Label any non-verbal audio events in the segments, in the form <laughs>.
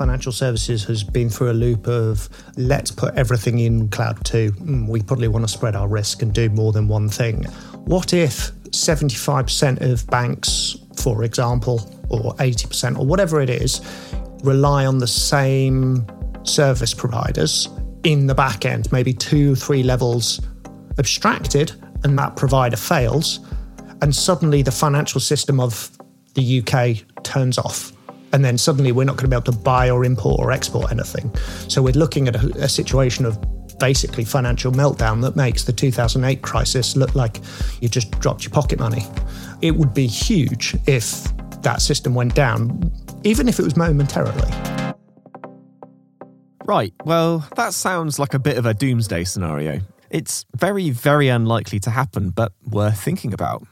financial services has been through a loop of let's put everything in cloud too. Mm, we probably want to spread our risk and do more than one thing. What if 75% of banks, for example, or 80% or whatever it is, rely on the same service providers in the back end, maybe two, three levels abstracted, and that provider fails, and suddenly the financial system of the UK turns off. And then suddenly we're not going to be able to buy or import or export anything. So we're looking at a, a situation of basically financial meltdown that makes the 2008 crisis look like you just dropped your pocket money. It would be huge if that system went down, even if it was momentarily. Right, well, that sounds like a bit of a doomsday scenario. It's very, very unlikely to happen, but worth thinking about.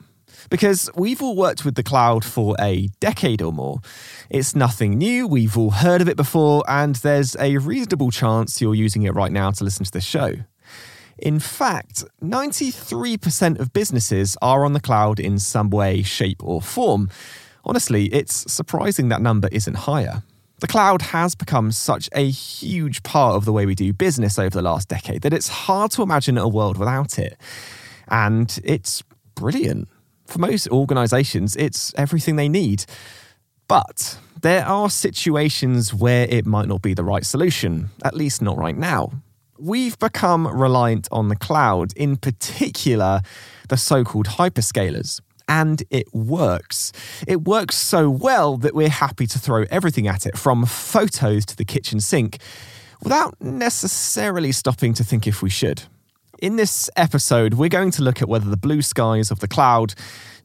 Because we've all worked with the cloud for a decade or more. It's nothing new, we've all heard of it before, and there's a reasonable chance you're using it right now to listen to this show. In fact, 93% of businesses are on the cloud in some way, shape, or form. Honestly, it's surprising that number isn't higher. The cloud has become such a huge part of the way we do business over the last decade that it's hard to imagine a world without it. And it's brilliant. For most organizations, it's everything they need. But there are situations where it might not be the right solution, at least not right now. We've become reliant on the cloud, in particular, the so called hyperscalers and it works. It works so well that we're happy to throw everything at it, from photos to the kitchen sink, without necessarily stopping to think if we should. In this episode, we're going to look at whether the blue skies of the cloud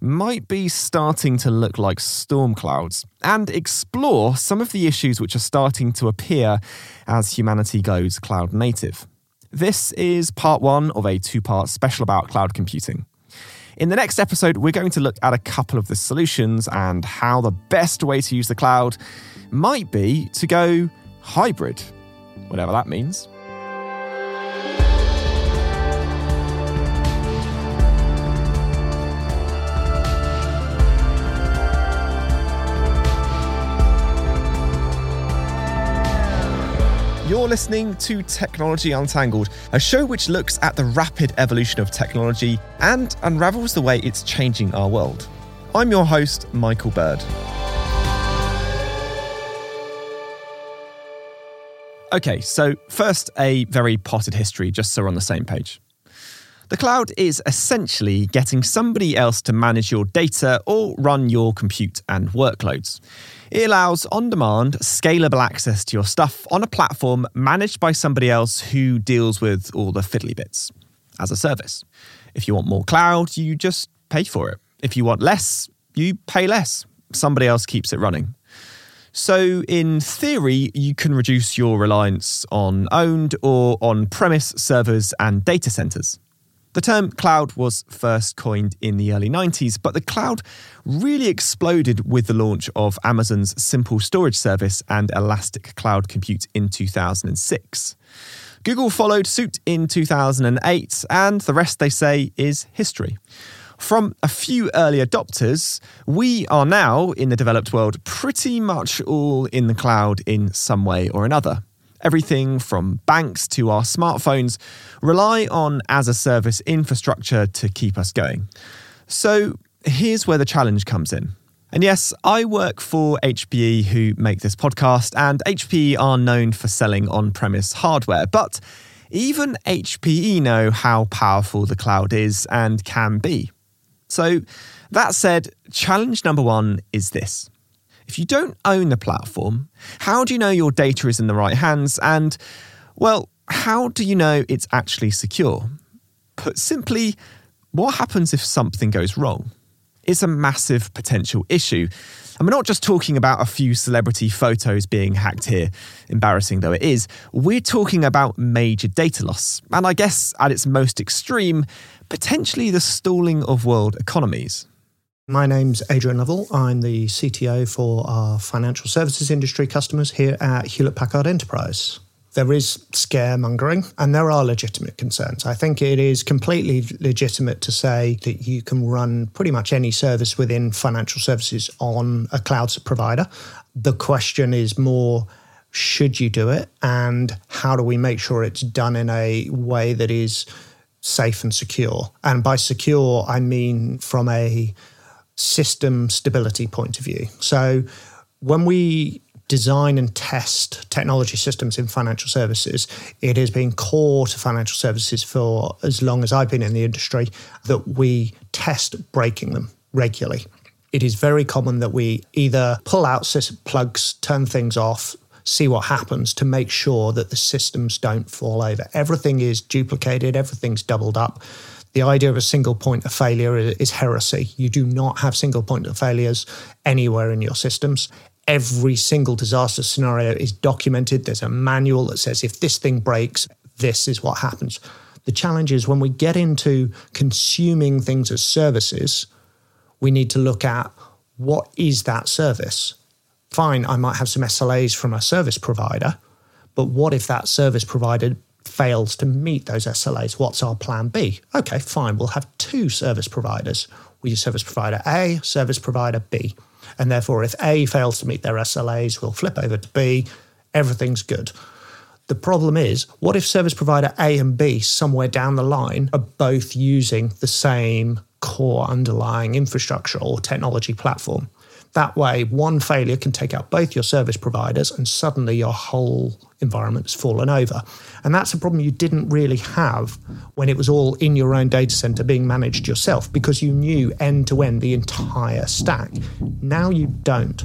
might be starting to look like storm clouds and explore some of the issues which are starting to appear as humanity goes cloud native. This is part one of a two part special about cloud computing. In the next episode, we're going to look at a couple of the solutions and how the best way to use the cloud might be to go hybrid, whatever that means. You're listening to Technology Untangled, a show which looks at the rapid evolution of technology and unravels the way it's changing our world. I'm your host, Michael Bird. Okay, so first, a very potted history, just so we're on the same page. The cloud is essentially getting somebody else to manage your data or run your compute and workloads. It allows on demand, scalable access to your stuff on a platform managed by somebody else who deals with all the fiddly bits as a service. If you want more cloud, you just pay for it. If you want less, you pay less. Somebody else keeps it running. So, in theory, you can reduce your reliance on owned or on premise servers and data centers. The term cloud was first coined in the early 90s, but the cloud really exploded with the launch of Amazon's Simple Storage Service and Elastic Cloud Compute in 2006. Google followed suit in 2008, and the rest, they say, is history. From a few early adopters, we are now, in the developed world, pretty much all in the cloud in some way or another. Everything from banks to our smartphones rely on as a service infrastructure to keep us going. So here's where the challenge comes in. And yes, I work for HPE who make this podcast, and HPE are known for selling on premise hardware. But even HPE know how powerful the cloud is and can be. So, that said, challenge number one is this if you don't own the platform, how do you know your data is in the right hands? And, well, how do you know it's actually secure? Put simply, what happens if something goes wrong? It's a massive potential issue. And we're not just talking about a few celebrity photos being hacked here, embarrassing though it is. We're talking about major data loss. And I guess at its most extreme, potentially the stalling of world economies. My name's Adrian Lovell. I'm the CTO for our financial services industry customers here at Hewlett Packard Enterprise. There is scaremongering and there are legitimate concerns. I think it is completely legitimate to say that you can run pretty much any service within financial services on a cloud provider. The question is more should you do it? And how do we make sure it's done in a way that is safe and secure? And by secure, I mean from a system stability point of view. So when we design and test technology systems in financial services, it has been core to financial services for as long as I've been in the industry that we test breaking them regularly. It is very common that we either pull out plugs, turn things off, see what happens to make sure that the systems don't fall over. Everything is duplicated, everything's doubled up. The idea of a single point of failure is heresy. You do not have single point of failures anywhere in your systems. Every single disaster scenario is documented. There's a manual that says if this thing breaks, this is what happens. The challenge is when we get into consuming things as services, we need to look at what is that service? fine, I might have some SLAs from a service provider, but what if that service provider fails to meet those SLAs? What's our plan B? Okay, fine, we'll have two service providers. We use service provider A, service provider B. And therefore, if A fails to meet their SLAs, we'll flip over to B. Everything's good. The problem is, what if service provider A and B, somewhere down the line, are both using the same core underlying infrastructure or technology platform? That way, one failure can take out both your service providers, and suddenly your whole environment has fallen over. And that's a problem you didn't really have when it was all in your own data center being managed yourself because you knew end to end the entire stack. Now you don't.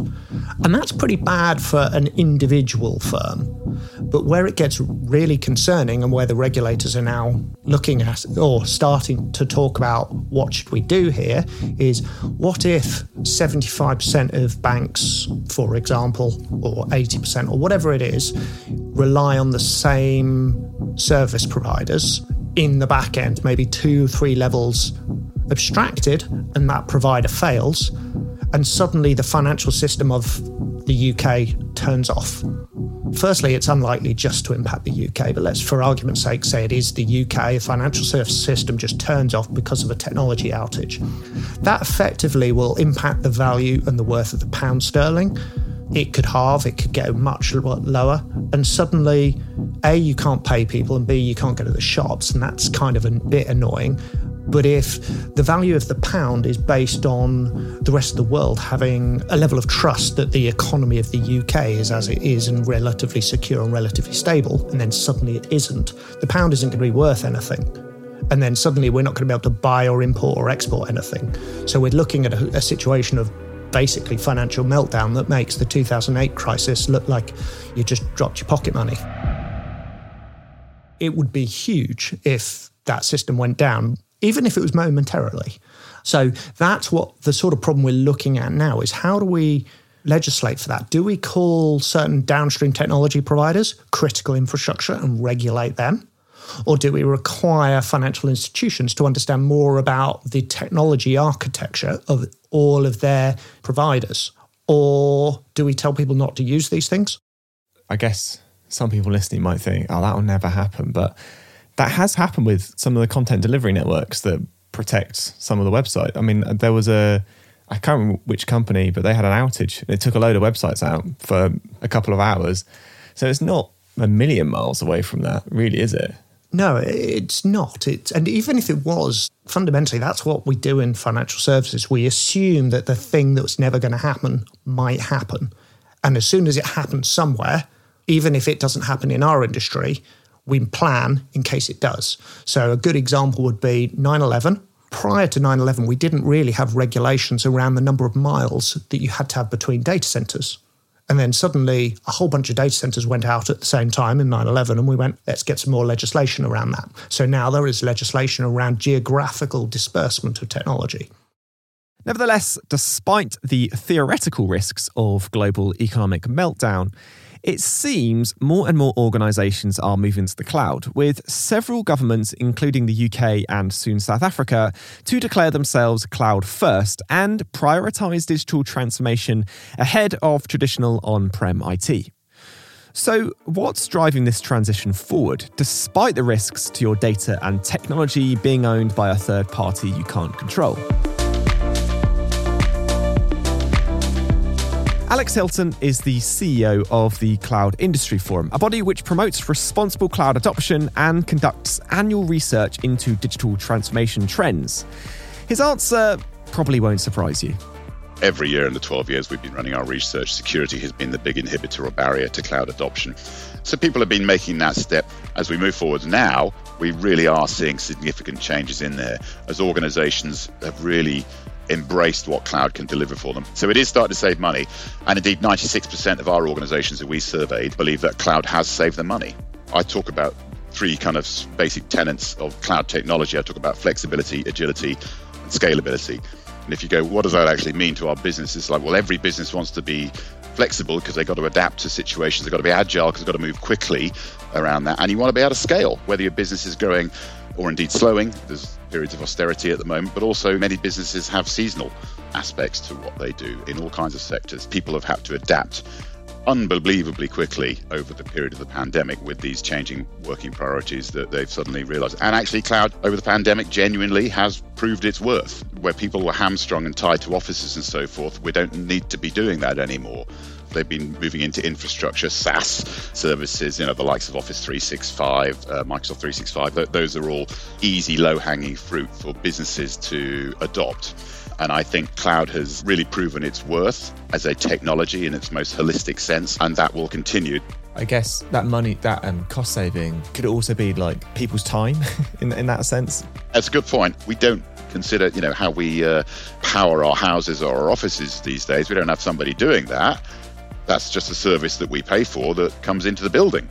And that's pretty bad for an individual firm. But where it gets really concerning and where the regulators are now looking at or starting to talk about what should we do here is what if 75% of banks, for example, or 80% or whatever it is, rely on the same service providers in the back end, maybe two, three levels abstracted, and that provider fails, and suddenly the financial system of the UK turns off. Firstly, it's unlikely just to impact the UK, but let's, for argument's sake, say it is the UK. Financial service system just turns off because of a technology outage. That effectively will impact the value and the worth of the pound sterling it could halve, it could go much lower. And suddenly, A, you can't pay people, and B, you can't go to the shops. And that's kind of a bit annoying. But if the value of the pound is based on the rest of the world having a level of trust that the economy of the UK is as it is and relatively secure and relatively stable, and then suddenly it isn't, the pound isn't going to be worth anything. And then suddenly we're not going to be able to buy or import or export anything. So we're looking at a, a situation of basically financial meltdown that makes the 2008 crisis look like you just dropped your pocket money. It would be huge if that system went down, even if it was momentarily. So that's what the sort of problem we're looking at now is how do we legislate for that? Do we call certain downstream technology providers critical infrastructure and regulate them? Or do we require financial institutions to understand more about the technology architecture of all of their providers? Or do we tell people not to use these things? I guess some people listening might think, oh, that will never happen. But that has happened with some of the content delivery networks that protect some of the website. I mean, there was a, I can't remember which company, but they had an outage. It took a load of websites out for a couple of hours. So it's not a million miles away from that, really, is it? No, it's not. It's, and even if it was, fundamentally, that's what we do in financial services. We assume that the thing that's never going to happen might happen. And as soon as it happens somewhere, even if it doesn't happen in our industry, we plan in case it does. So a good example would be 9 11. Prior to 9 11, we didn't really have regulations around the number of miles that you had to have between data centers. And then suddenly a whole bunch of data centers went out at the same time in 9 11, and we went, let's get some more legislation around that. So now there is legislation around geographical disbursement of technology. Nevertheless, despite the theoretical risks of global economic meltdown, it seems more and more organisations are moving to the cloud, with several governments, including the UK and soon South Africa, to declare themselves cloud first and prioritise digital transformation ahead of traditional on prem IT. So, what's driving this transition forward, despite the risks to your data and technology being owned by a third party you can't control? Alex Hilton is the CEO of the Cloud Industry Forum, a body which promotes responsible cloud adoption and conducts annual research into digital transformation trends. His answer probably won't surprise you. Every year in the 12 years we've been running our research, security has been the big inhibitor or barrier to cloud adoption. So people have been making that step. As we move forward now, we really are seeing significant changes in there as organizations have really embraced what cloud can deliver for them. So it is starting to save money. And indeed, 96% of our organizations that we surveyed believe that cloud has saved them money. I talk about three kind of basic tenets of cloud technology. I talk about flexibility, agility, and scalability. And if you go, what does that actually mean to our business? It's like, well, every business wants to be flexible because they've got to adapt to situations. They've got to be agile because they've got to move quickly around that. And you want to be able to scale, whether your business is growing or indeed slowing. There's periods of austerity at the moment, but also many businesses have seasonal aspects to what they do in all kinds of sectors. People have had to adapt unbelievably quickly over the period of the pandemic with these changing working priorities that they've suddenly realized. And actually, cloud over the pandemic genuinely has proved its worth. Where people were hamstrung and tied to offices and so forth, we don't need to be doing that anymore. They've been moving into infrastructure, SaaS services, you know, the likes of Office 365, uh, Microsoft 365. Those are all easy, low hanging fruit for businesses to adopt. And I think cloud has really proven its worth as a technology in its most holistic sense, and that will continue. I guess that money, that um, cost saving, could also be like people's time <laughs> in, in that sense. That's a good point. We don't consider, you know, how we uh, power our houses or our offices these days. We don't have somebody doing that. That's just a service that we pay for that comes into the building,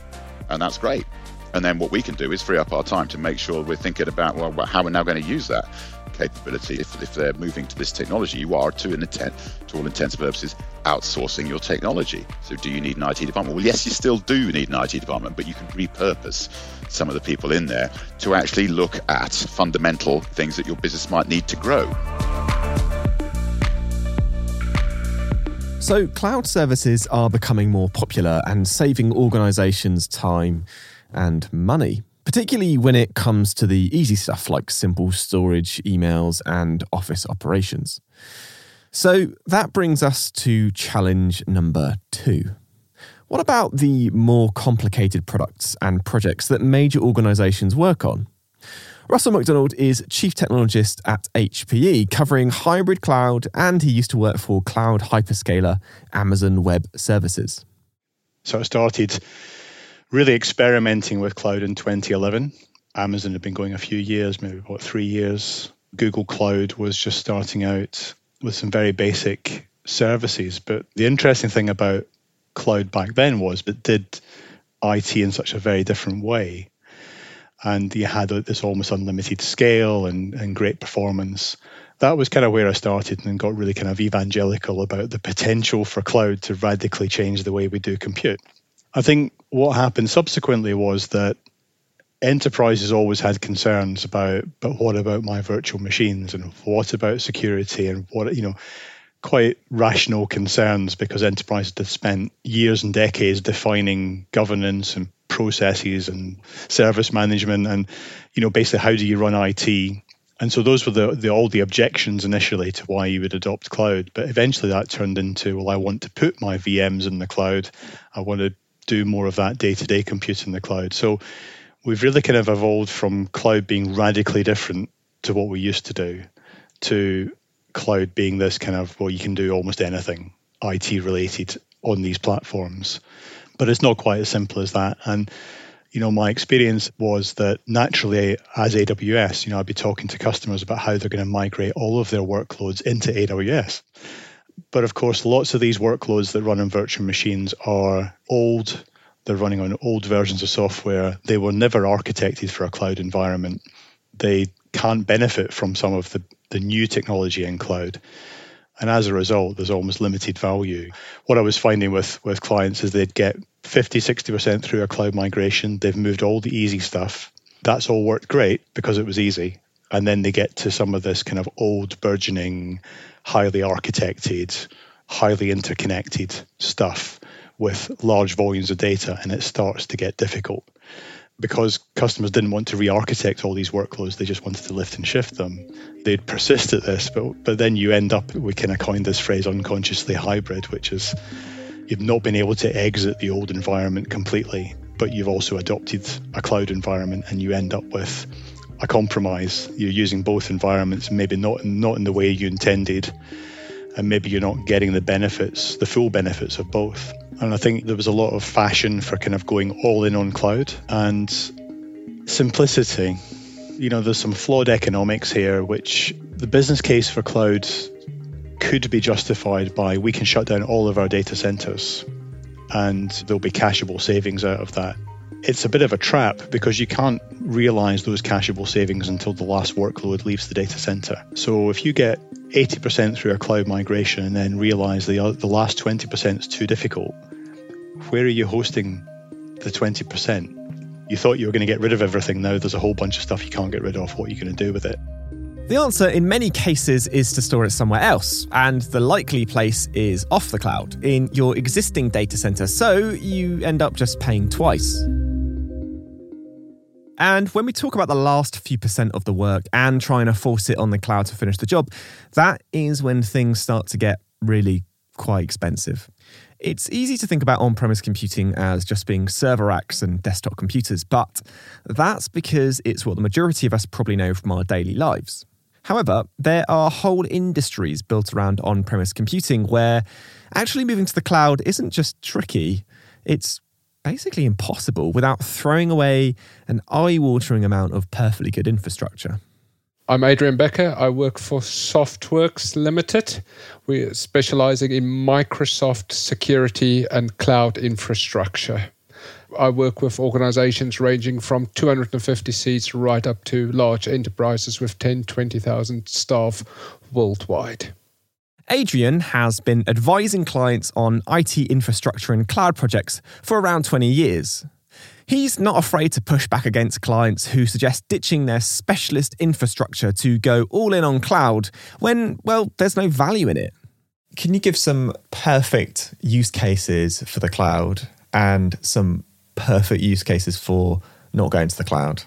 and that's great. And then what we can do is free up our time to make sure we're thinking about well, how we're now going to use that capability. If, if they're moving to this technology, you are to an intent, to all intents and purposes, outsourcing your technology. So do you need an IT department? Well, yes, you still do need an IT department, but you can repurpose some of the people in there to actually look at fundamental things that your business might need to grow. So, cloud services are becoming more popular and saving organizations time and money particularly when it comes to the easy stuff like simple storage, emails, and office operations. So that brings us to challenge number two. What about the more complicated products and projects that major organizations work on? Russell McDonald is Chief Technologist at HPE, covering hybrid cloud, and he used to work for cloud hyperscaler Amazon Web Services. So I started really experimenting with cloud in 2011. Amazon had been going a few years, maybe about three years. Google Cloud was just starting out with some very basic services. But the interesting thing about cloud back then was it did IT in such a very different way. And you had this almost unlimited scale and, and great performance. That was kind of where I started and got really kind of evangelical about the potential for cloud to radically change the way we do compute. I think what happened subsequently was that enterprises always had concerns about, but what about my virtual machines and what about security and what, you know, quite rational concerns because enterprises had spent years and decades defining governance and processes and service management and, you know, basically how do you run IT and so those were the, the, all the objections initially to why you would adopt cloud. But eventually that turned into, well, I want to put my VMs in the cloud. I want to do more of that day to day compute in the cloud. So we've really kind of evolved from cloud being radically different to what we used to do to cloud being this kind of, well, you can do almost anything IT related on these platforms. But it's not quite as simple as that. And you know, my experience was that naturally, as AWS, you know, I'd be talking to customers about how they're going to migrate all of their workloads into AWS. But of course, lots of these workloads that run on virtual machines are old. They're running on old versions of software. They were never architected for a cloud environment. They can't benefit from some of the, the new technology in cloud. And as a result, there's almost limited value. What I was finding with, with clients is they'd get 50, 60% through a cloud migration. They've moved all the easy stuff. That's all worked great because it was easy. And then they get to some of this kind of old, burgeoning highly architected, highly interconnected stuff with large volumes of data, and it starts to get difficult. because customers didn't want to re-architect all these workloads, they just wanted to lift and shift them. They'd persist at this, but but then you end up we kind of coined this phrase unconsciously hybrid, which is you've not been able to exit the old environment completely, but you've also adopted a cloud environment, and you end up with a compromise. You're using both environments, maybe not not in the way you intended, and maybe you're not getting the benefits, the full benefits of both. And I think there was a lot of fashion for kind of going all in on cloud and simplicity. You know, there's some flawed economics here, which the business case for cloud could be justified by we can shut down all of our data centers and there'll be cashable savings out of that. It's a bit of a trap because you can't realize those cashable savings until the last workload leaves the data center. So if you get 80% through a cloud migration and then realize the, uh, the last 20% is too difficult, where are you hosting the 20%? You thought you were going to get rid of everything. Now there's a whole bunch of stuff you can't get rid of. What are you going to do with it? The answer in many cases is to store it somewhere else, and the likely place is off the cloud in your existing data center, so you end up just paying twice. And when we talk about the last few percent of the work and trying to force it on the cloud to finish the job, that is when things start to get really quite expensive. It's easy to think about on premise computing as just being server racks and desktop computers, but that's because it's what the majority of us probably know from our daily lives. However, there are whole industries built around on premise computing where actually moving to the cloud isn't just tricky, it's basically impossible without throwing away an eye watering amount of perfectly good infrastructure. I'm Adrian Becker. I work for Softworks Limited. We're specializing in Microsoft security and cloud infrastructure. I work with organizations ranging from 250 seats right up to large enterprises with 10, 20,000 staff worldwide. Adrian has been advising clients on IT infrastructure and cloud projects for around 20 years. He's not afraid to push back against clients who suggest ditching their specialist infrastructure to go all in on cloud when, well, there's no value in it. Can you give some perfect use cases for the cloud and some perfect use cases for not going to the cloud?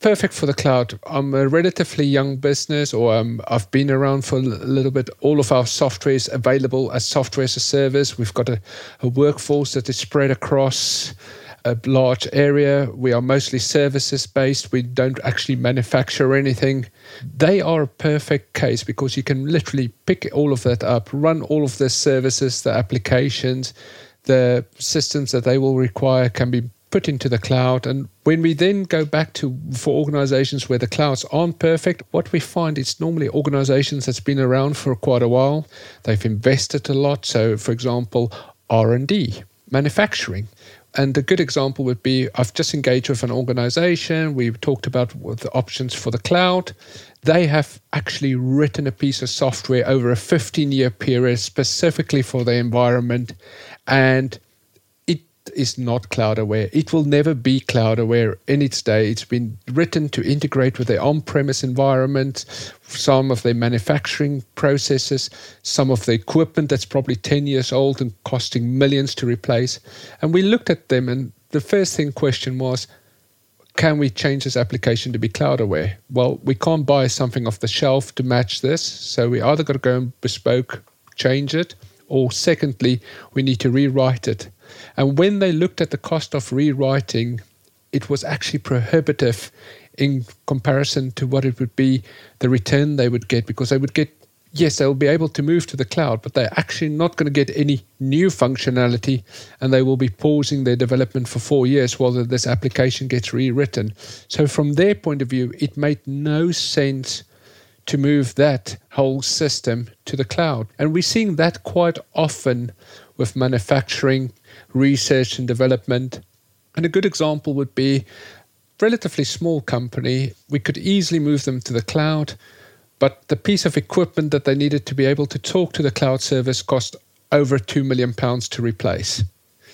perfect for the cloud. I'm a relatively young business, or um, I've been around for a little bit. All of our software is available as software as a service. We've got a, a workforce that is spread across a large area. We are mostly services based. We don't actually manufacture anything. They are a perfect case because you can literally pick all of that up, run all of the services, the applications, the systems that they will require can be put into the cloud. And when we then go back to for organizations where the clouds aren't perfect, what we find is normally organizations that's been around for quite a while. They've invested a lot. So, for example, R and D, manufacturing. And a good example would be I've just engaged with an organization. We've talked about the options for the cloud. They have actually written a piece of software over a 15 year period specifically for the environment. And is not cloud aware. It will never be cloud aware in its day. It's been written to integrate with their on premise environment, some of their manufacturing processes, some of the equipment that's probably 10 years old and costing millions to replace. And we looked at them, and the first thing question was, can we change this application to be cloud aware? Well, we can't buy something off the shelf to match this. So we either got to go and bespoke change it, or secondly, we need to rewrite it and when they looked at the cost of rewriting, it was actually prohibitive in comparison to what it would be the return they would get because they would get yes they'll be able to move to the cloud but they're actually not going to get any new functionality and they will be pausing their development for 4 years while this application gets rewritten. So from their point of view it made no sense to move that whole system to the cloud. And we're seeing that quite often with manufacturing research and development. And a good example would be relatively small company. We could easily move them to the cloud, but the piece of equipment that they needed to be able to talk to the cloud service cost over two million pounds to replace.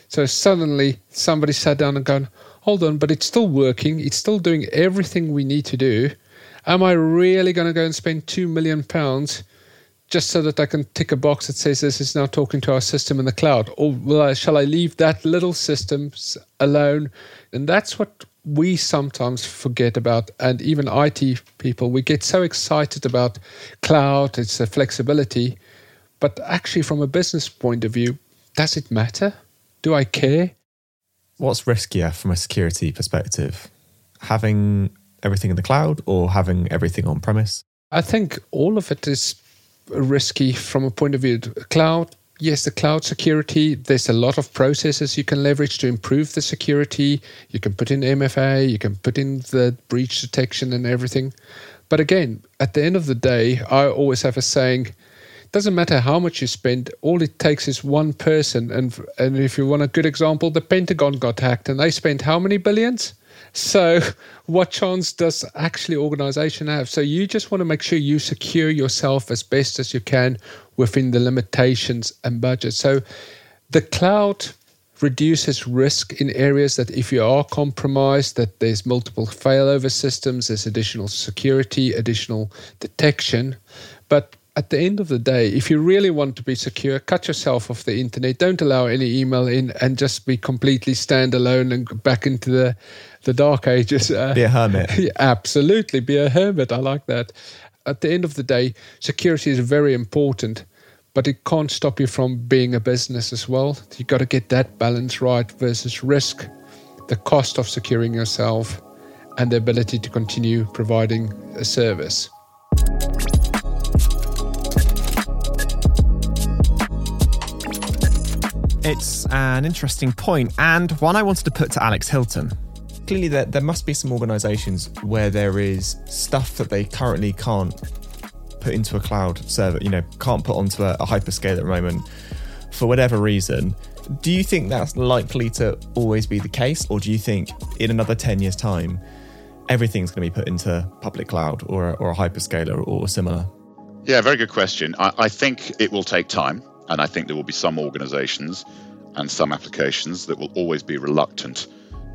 So suddenly somebody sat down and gone, hold on, but it's still working. It's still doing everything we need to do. Am I really going to go and spend two million pounds just so that I can tick a box that says this is now talking to our system in the cloud? Or I, shall I leave that little system alone? And that's what we sometimes forget about, and even IT people, we get so excited about cloud, it's the flexibility. But actually, from a business point of view, does it matter? Do I care? What's riskier from a security perspective? Having everything in the cloud or having everything on premise? I think all of it is risky from a point of view. Cloud, yes, the cloud security, there's a lot of processes you can leverage to improve the security. You can put in MFA, you can put in the breach detection and everything. But again, at the end of the day, I always have a saying it doesn't matter how much you spend all it takes is one person and and if you want a good example the pentagon got hacked and they spent how many billions so, what chance does actually organization have? So, you just want to make sure you secure yourself as best as you can within the limitations and budget. So, the cloud reduces risk in areas that if you are compromised that there's multiple failover systems there's additional security additional detection but at the end of the day, if you really want to be secure, cut yourself off the internet. Don't allow any email in, and just be completely standalone and back into the the dark ages. Uh, be a hermit. <laughs> absolutely, be a hermit. I like that. At the end of the day, security is very important, but it can't stop you from being a business as well. You've got to get that balance right versus risk, the cost of securing yourself, and the ability to continue providing a service. It's an interesting point and one I wanted to put to Alex Hilton. Clearly, there, there must be some organizations where there is stuff that they currently can't put into a cloud server, you know, can't put onto a, a hyperscaler at the moment for whatever reason. Do you think that's likely to always be the case? Or do you think in another 10 years' time, everything's going to be put into public cloud or, or a hyperscaler or similar? Yeah, very good question. I, I think it will take time. And I think there will be some organizations and some applications that will always be reluctant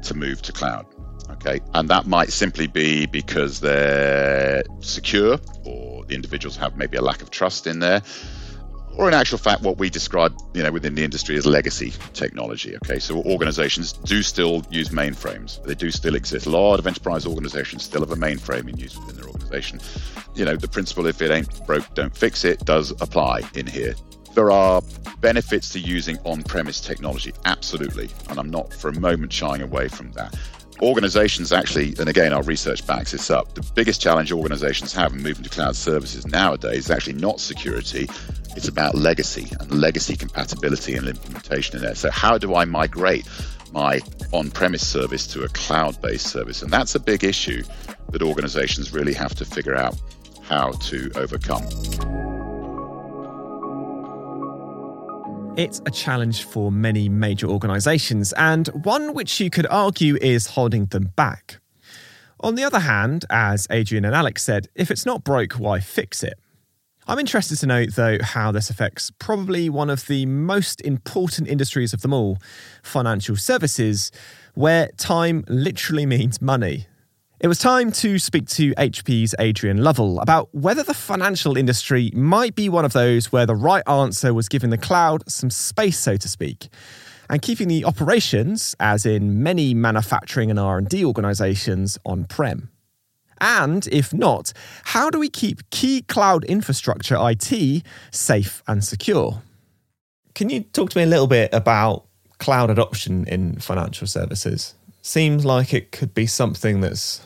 to move to cloud. Okay. And that might simply be because they're secure or the individuals have maybe a lack of trust in there. Or in actual fact, what we describe, you know, within the industry as legacy technology. Okay, so organizations do still use mainframes. They do still exist. A lot of enterprise organizations still have a mainframe in use within their organization. You know, the principle if it ain't broke, don't fix it does apply in here there are benefits to using on premise technology, absolutely. And I'm not for a moment shying away from that. Organizations actually, and again, our research backs this up, the biggest challenge organizations have in moving to cloud services nowadays is actually not security, it's about legacy and legacy compatibility and implementation in there. So, how do I migrate my on premise service to a cloud based service? And that's a big issue that organizations really have to figure out how to overcome. It's a challenge for many major organisations, and one which you could argue is holding them back. On the other hand, as Adrian and Alex said, if it's not broke, why fix it? I'm interested to know, though, how this affects probably one of the most important industries of them all financial services, where time literally means money. It was time to speak to HP's Adrian Lovell about whether the financial industry might be one of those where the right answer was giving the cloud some space, so to speak, and keeping the operations, as in many manufacturing and R&D organizations, on-prem. And if not, how do we keep key cloud infrastructure IT safe and secure? Can you talk to me a little bit about cloud adoption in financial services? Seems like it could be something that's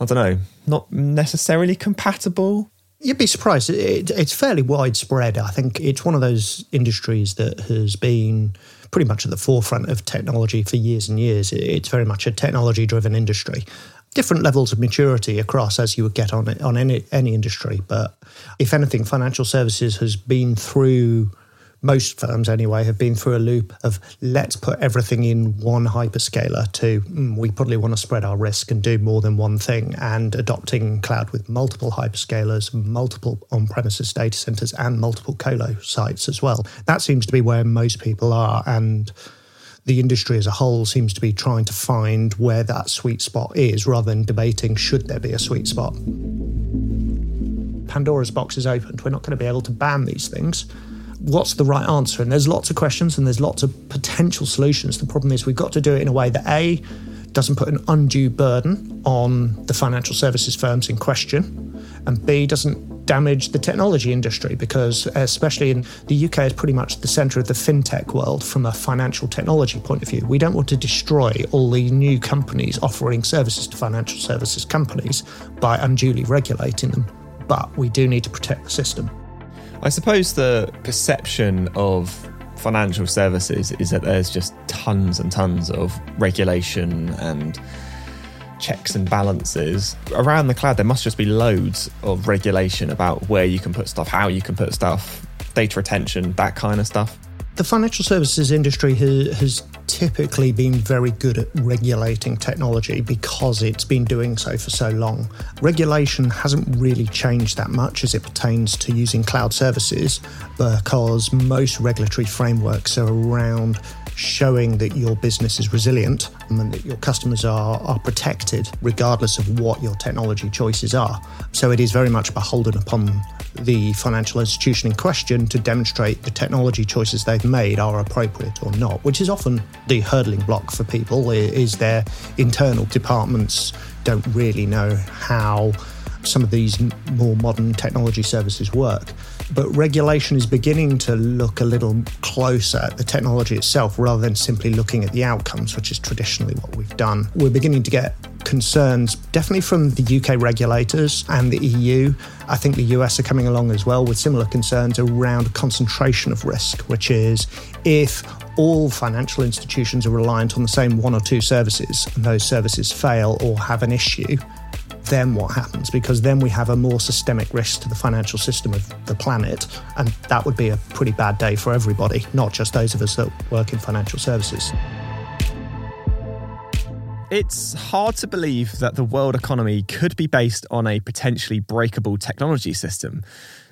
I don't know, not necessarily compatible. You'd be surprised. It, it's fairly widespread. I think it's one of those industries that has been pretty much at the forefront of technology for years and years. It's very much a technology driven industry. Different levels of maturity across as you would get on on any any industry, but if anything, financial services has been through most firms anyway have been through a loop of let's put everything in one hyperscaler to mm, we probably want to spread our risk and do more than one thing and adopting cloud with multiple hyperscalers multiple on-premises data centers and multiple colo sites as well. That seems to be where most people are and the industry as a whole seems to be trying to find where that sweet spot is rather than debating should there be a sweet spot? Pandora's box is opened. We're not going to be able to ban these things what's the right answer? And there's lots of questions and there's lots of potential solutions. The problem is we've got to do it in a way that A, doesn't put an undue burden on the financial services firms in question, and B, doesn't damage the technology industry because, especially in the UK, is pretty much the centre of the fintech world from a financial technology point of view. We don't want to destroy all the new companies offering services to financial services companies by unduly regulating them, but we do need to protect the system. I suppose the perception of financial services is that there's just tons and tons of regulation and checks and balances. Around the cloud, there must just be loads of regulation about where you can put stuff, how you can put stuff, data retention, that kind of stuff. The financial services industry has typically been very good at regulating technology because it's been doing so for so long. Regulation hasn't really changed that much as it pertains to using cloud services because most regulatory frameworks are around showing that your business is resilient and that your customers are, are protected regardless of what your technology choices are. So it is very much beholden upon the financial institution in question to demonstrate the technology choices they've made are appropriate or not, which is often the hurdling block for people is their internal departments don't really know how some of these more modern technology services work. But regulation is beginning to look a little closer at the technology itself rather than simply looking at the outcomes, which is traditionally what we've done. We're beginning to get concerns, definitely from the UK regulators and the EU. I think the US are coming along as well with similar concerns around concentration of risk, which is if all financial institutions are reliant on the same one or two services and those services fail or have an issue, then what happens? Because then we have a more systemic risk to the financial system of the planet, and that would be a pretty bad day for everybody, not just those of us that work in financial services. It's hard to believe that the world economy could be based on a potentially breakable technology system.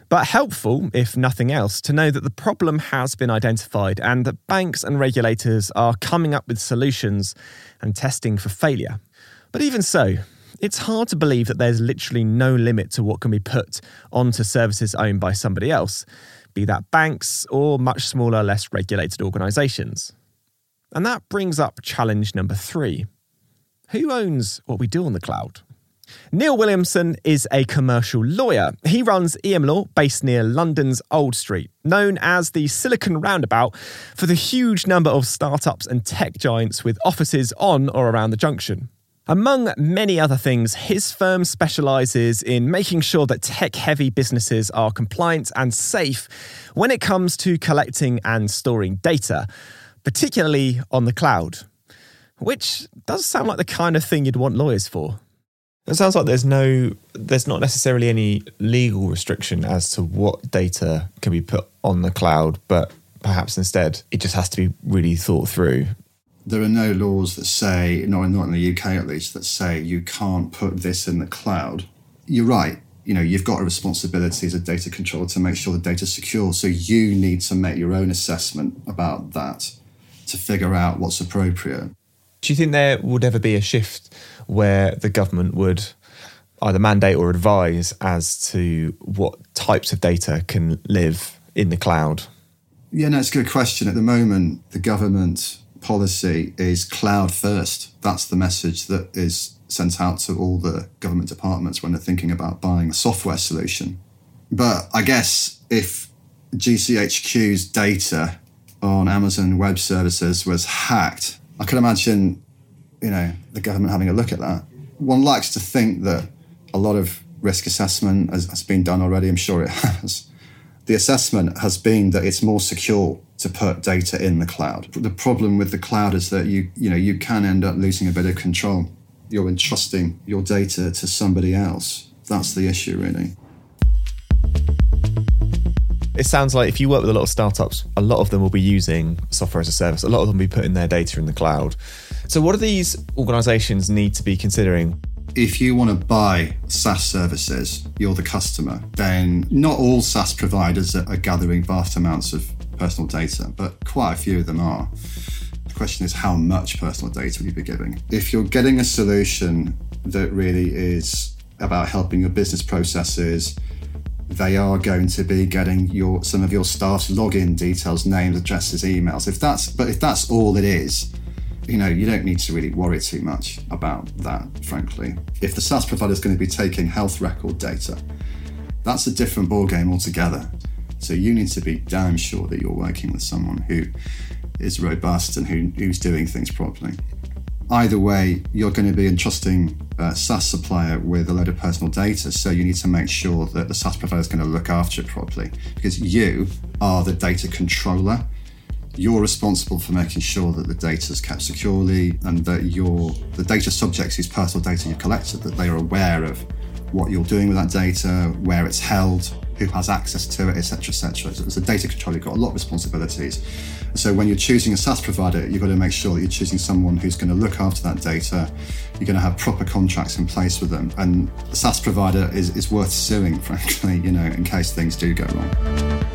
But helpful, if nothing else, to know that the problem has been identified and that banks and regulators are coming up with solutions and testing for failure. But even so, it's hard to believe that there's literally no limit to what can be put onto services owned by somebody else, be that banks or much smaller, less regulated organisations. And that brings up challenge number three Who owns what we do on the cloud? Neil Williamson is a commercial lawyer. He runs EM Law based near London's Old Street, known as the Silicon Roundabout for the huge number of startups and tech giants with offices on or around the junction. Among many other things, his firm specializes in making sure that tech heavy businesses are compliant and safe when it comes to collecting and storing data, particularly on the cloud. Which does sound like the kind of thing you'd want lawyers for. It sounds like there's no, there's not necessarily any legal restriction as to what data can be put on the cloud, but perhaps instead it just has to be really thought through there are no laws that say, not, not in the UK at least, that say you can't put this in the cloud. You're right. You know, you've got a responsibility as a data controller to make sure the data's secure. So you need to make your own assessment about that to figure out what's appropriate. Do you think there would ever be a shift where the government would either mandate or advise as to what types of data can live in the cloud? Yeah, no, it's a good question. At the moment, the government policy is cloud first. That's the message that is sent out to all the government departments when they're thinking about buying a software solution. But I guess if GCHQ's data on Amazon Web Services was hacked, I can imagine, you know, the government having a look at that. One likes to think that a lot of risk assessment has, has been done already. I'm sure it <laughs> has. The assessment has been that it's more secure to put data in the cloud. The problem with the cloud is that you you know you can end up losing a bit of control. You're entrusting your data to somebody else. That's the issue, really. It sounds like if you work with a lot of startups, a lot of them will be using software as a service. A lot of them will be putting their data in the cloud. So, what do these organizations need to be considering? If you want to buy SaaS services, you're the customer, then not all SaaS providers are gathering vast amounts of personal data, but quite a few of them are. The question is how much personal data will you be giving? If you're getting a solution that really is about helping your business processes, they are going to be getting your some of your staff's login details, names, addresses, emails. If that's but if that's all it is, you know, you don't need to really worry too much about that, frankly. If the SaaS provider is going to be taking health record data, that's a different ballgame altogether. So you need to be damn sure that you're working with someone who is robust and who, who's doing things properly. Either way, you're going to be entrusting a SaaS supplier with a load of personal data, so you need to make sure that the SaaS provider is going to look after it properly because you are the data controller you're responsible for making sure that the data is kept securely and that your the data subjects whose personal data you've collected that they are aware of what you're doing with that data, where it's held, who has access to it, etc., etc. So as a data controller, you've got a lot of responsibilities. So when you're choosing a SaaS provider, you've got to make sure that you're choosing someone who's going to look after that data. You're going to have proper contracts in place with them, and the SaaS provider is, is worth suing, <laughs> frankly, you know, in case things do go wrong.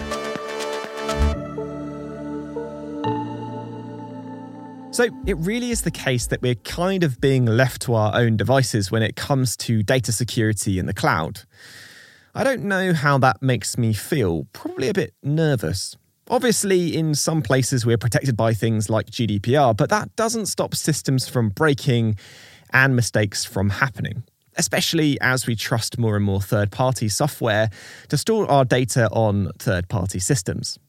So it really is the case that we're kind of being left to our own devices when it comes to data security in the cloud. I don't know how that makes me feel, probably a bit nervous. Obviously, in some places we're protected by things like GDPR, but that doesn't stop systems from breaking and mistakes from happening, especially as we trust more and more third party software to store our data on third party systems.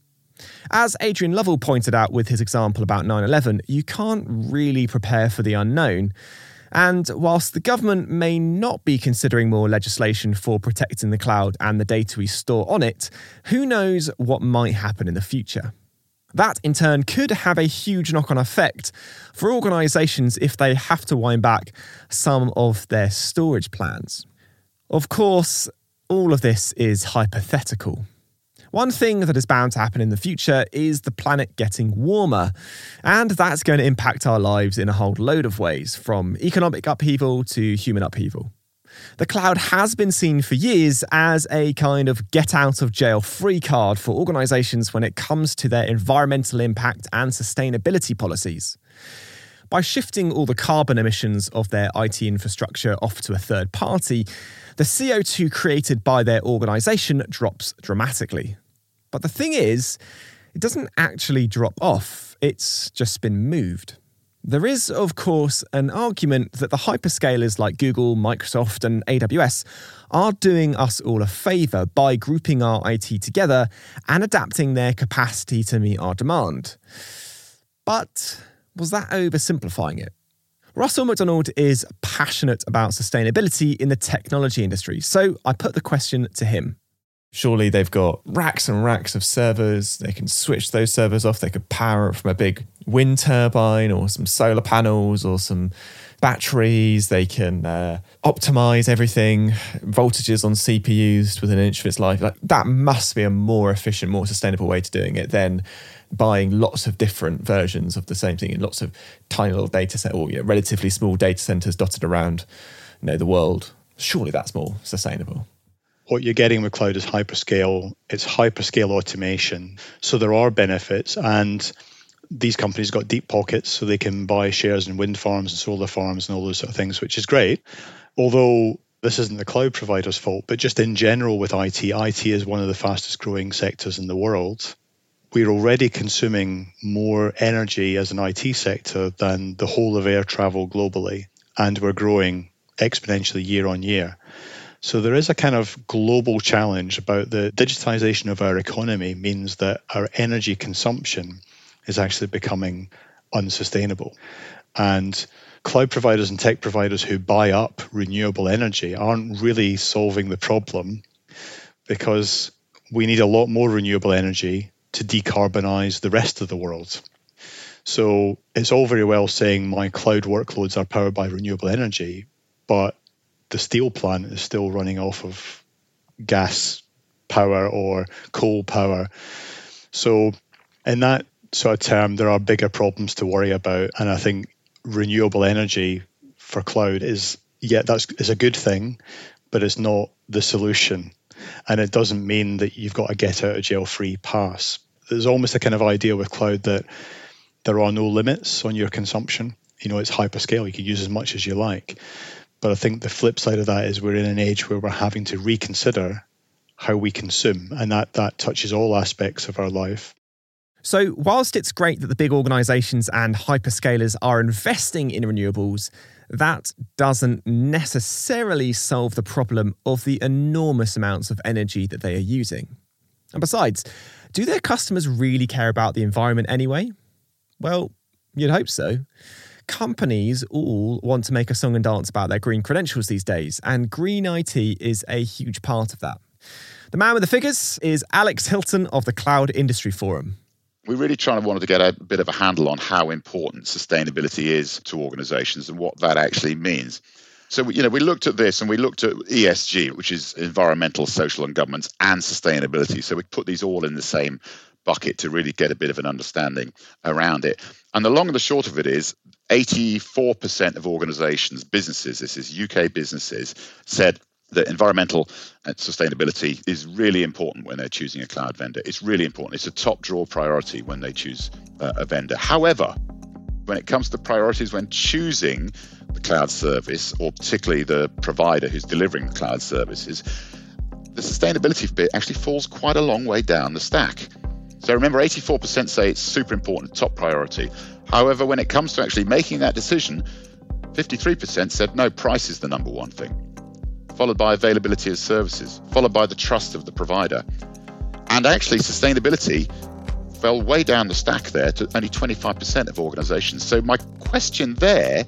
As Adrian Lovell pointed out with his example about 9 11, you can't really prepare for the unknown. And whilst the government may not be considering more legislation for protecting the cloud and the data we store on it, who knows what might happen in the future? That, in turn, could have a huge knock on effect for organisations if they have to wind back some of their storage plans. Of course, all of this is hypothetical. One thing that is bound to happen in the future is the planet getting warmer, and that's going to impact our lives in a whole load of ways, from economic upheaval to human upheaval. The cloud has been seen for years as a kind of get out of jail free card for organisations when it comes to their environmental impact and sustainability policies. By shifting all the carbon emissions of their IT infrastructure off to a third party, the CO2 created by their organisation drops dramatically. But the thing is, it doesn't actually drop off, it's just been moved. There is, of course, an argument that the hyperscalers like Google, Microsoft, and AWS are doing us all a favour by grouping our IT together and adapting their capacity to meet our demand. But was that oversimplifying it? Russell McDonald is passionate about sustainability in the technology industry, so I put the question to him. Surely they've got racks and racks of servers. They can switch those servers off. They could power it from a big wind turbine or some solar panels or some batteries. They can uh, optimize everything, voltages on CPUs within an inch of its life. Like, that must be a more efficient, more sustainable way to doing it than buying lots of different versions of the same thing in lots of tiny little data set or you know, relatively small data centers dotted around you know, the world. Surely that's more sustainable what you're getting with cloud is hyperscale. It's hyperscale automation. So there are benefits, and these companies got deep pockets, so they can buy shares in wind farms and solar farms and all those sort of things, which is great. Although this isn't the cloud provider's fault, but just in general with IT, IT is one of the fastest growing sectors in the world. We're already consuming more energy as an IT sector than the whole of air travel globally, and we're growing exponentially year on year. So there is a kind of global challenge about the digitization of our economy means that our energy consumption is actually becoming unsustainable. And cloud providers and tech providers who buy up renewable energy aren't really solving the problem because we need a lot more renewable energy to decarbonize the rest of the world. So it's all very well saying my cloud workloads are powered by renewable energy, but the steel plant is still running off of gas power or coal power. So, in that sort of term, there are bigger problems to worry about. And I think renewable energy for cloud is, yeah, that's is a good thing, but it's not the solution. And it doesn't mean that you've got a get out of jail free pass. There's almost a kind of idea with cloud that there are no limits on your consumption. You know, it's hyperscale, you can use as much as you like. But I think the flip side of that is we're in an age where we're having to reconsider how we consume, and that that touches all aspects of our life. So, whilst it's great that the big organizations and hyperscalers are investing in renewables, that doesn't necessarily solve the problem of the enormous amounts of energy that they are using. And besides, do their customers really care about the environment anyway? Well, you'd hope so. Companies all want to make a song and dance about their green credentials these days, and green IT is a huge part of that. The man with the figures is Alex Hilton of the Cloud Industry Forum we really trying to wanted to get a bit of a handle on how important sustainability is to organizations and what that actually means. So, you know, we looked at this and we looked at ESG, which is environmental, social, and governance, and sustainability. So we put these all in the same bucket to really get a bit of an understanding around it. And the long and the short of it is 84% of organizations, businesses, this is UK businesses, said that environmental and sustainability is really important when they're choosing a cloud vendor. It's really important. It's a top draw priority when they choose uh, a vendor. However, when it comes to priorities when choosing the cloud service, or particularly the provider who's delivering the cloud services, the sustainability bit actually falls quite a long way down the stack. So remember, 84% say it's super important, top priority. However, when it comes to actually making that decision, 53% said no, price is the number one thing followed by availability of services, followed by the trust of the provider. And actually, sustainability fell way down the stack there to only 25% of organizations. So, my question there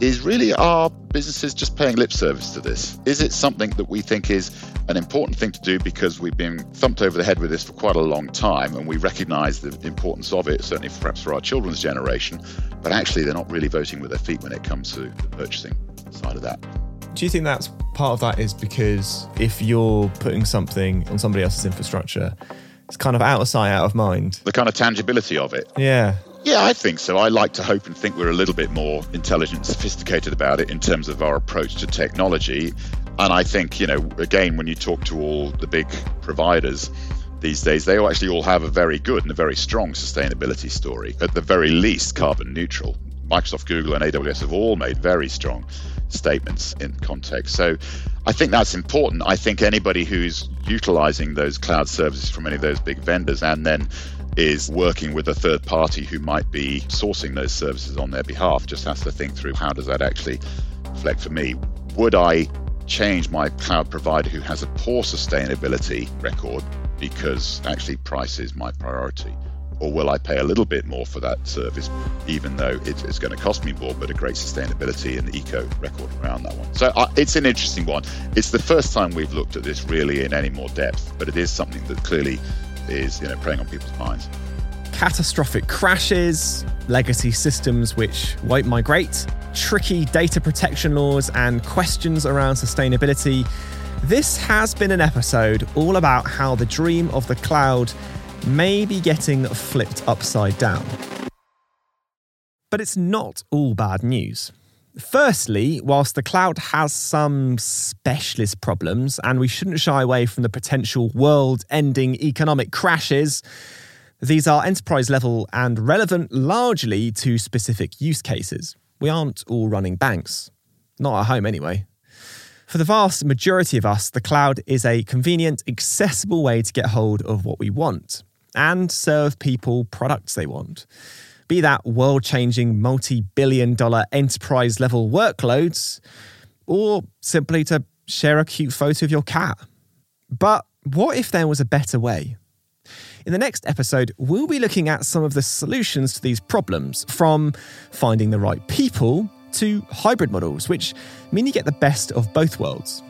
is really are businesses just paying lip service to this? Is it something that we think is an important thing to do because we've been thumped over the head with this for quite a long time and we recognize the importance of it, certainly perhaps for our children's generation, but actually they're not really voting with their feet when it comes to the purchasing side of that? Do you think that's part of that is because if you're putting something on somebody else's infrastructure, it's kind of out of sight, out of mind? The kind of tangibility of it. Yeah. Yeah, I think so. I like to hope and think we're a little bit more intelligent, sophisticated about it in terms of our approach to technology. And I think, you know, again, when you talk to all the big providers, these days, they actually all have a very good and a very strong sustainability story. At the very least, carbon neutral. Microsoft, Google, and AWS have all made very strong statements in context. So I think that's important. I think anybody who's utilizing those cloud services from any of those big vendors and then is working with a third party who might be sourcing those services on their behalf just has to think through how does that actually reflect for me? Would I change my cloud provider who has a poor sustainability record because actually price is my priority? or will I pay a little bit more for that service, even though it's going to cost me more, but a great sustainability and eco record around that one? So uh, it's an interesting one. It's the first time we've looked at this really in any more depth, but it is something that clearly is you know preying on people's minds. Catastrophic crashes, legacy systems which won't migrate, tricky data protection laws, and questions around sustainability. This has been an episode all about how the dream of the cloud may be getting flipped upside down. But it's not all bad news. Firstly, whilst the cloud has some specialist problems and we shouldn't shy away from the potential world ending economic crashes, these are enterprise level and relevant largely to specific use cases. We aren't all running banks. Not at home, anyway. For the vast majority of us, the cloud is a convenient, accessible way to get hold of what we want and serve people products they want. Be that world changing, multi billion dollar enterprise level workloads, or simply to share a cute photo of your cat. But what if there was a better way? In the next episode, we'll be looking at some of the solutions to these problems, from finding the right people to hybrid models, which mean you get the best of both worlds.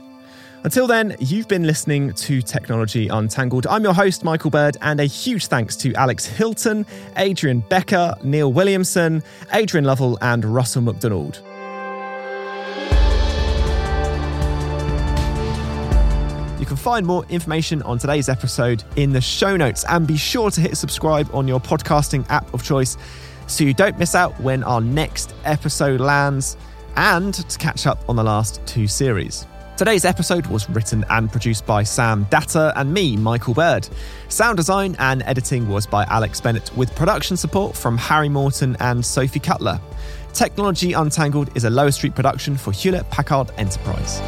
Until then, you've been listening to Technology Untangled. I'm your host, Michael Bird, and a huge thanks to Alex Hilton, Adrian Becker, Neil Williamson, Adrian Lovell, and Russell McDonald. You can find more information on today's episode in the show notes and be sure to hit subscribe on your podcasting app of choice so you don't miss out when our next episode lands and to catch up on the last two series. Today's episode was written and produced by Sam Datta and me, Michael Bird. Sound design and editing was by Alex Bennett, with production support from Harry Morton and Sophie Cutler. Technology Untangled is a Lower Street production for Hewlett Packard Enterprise.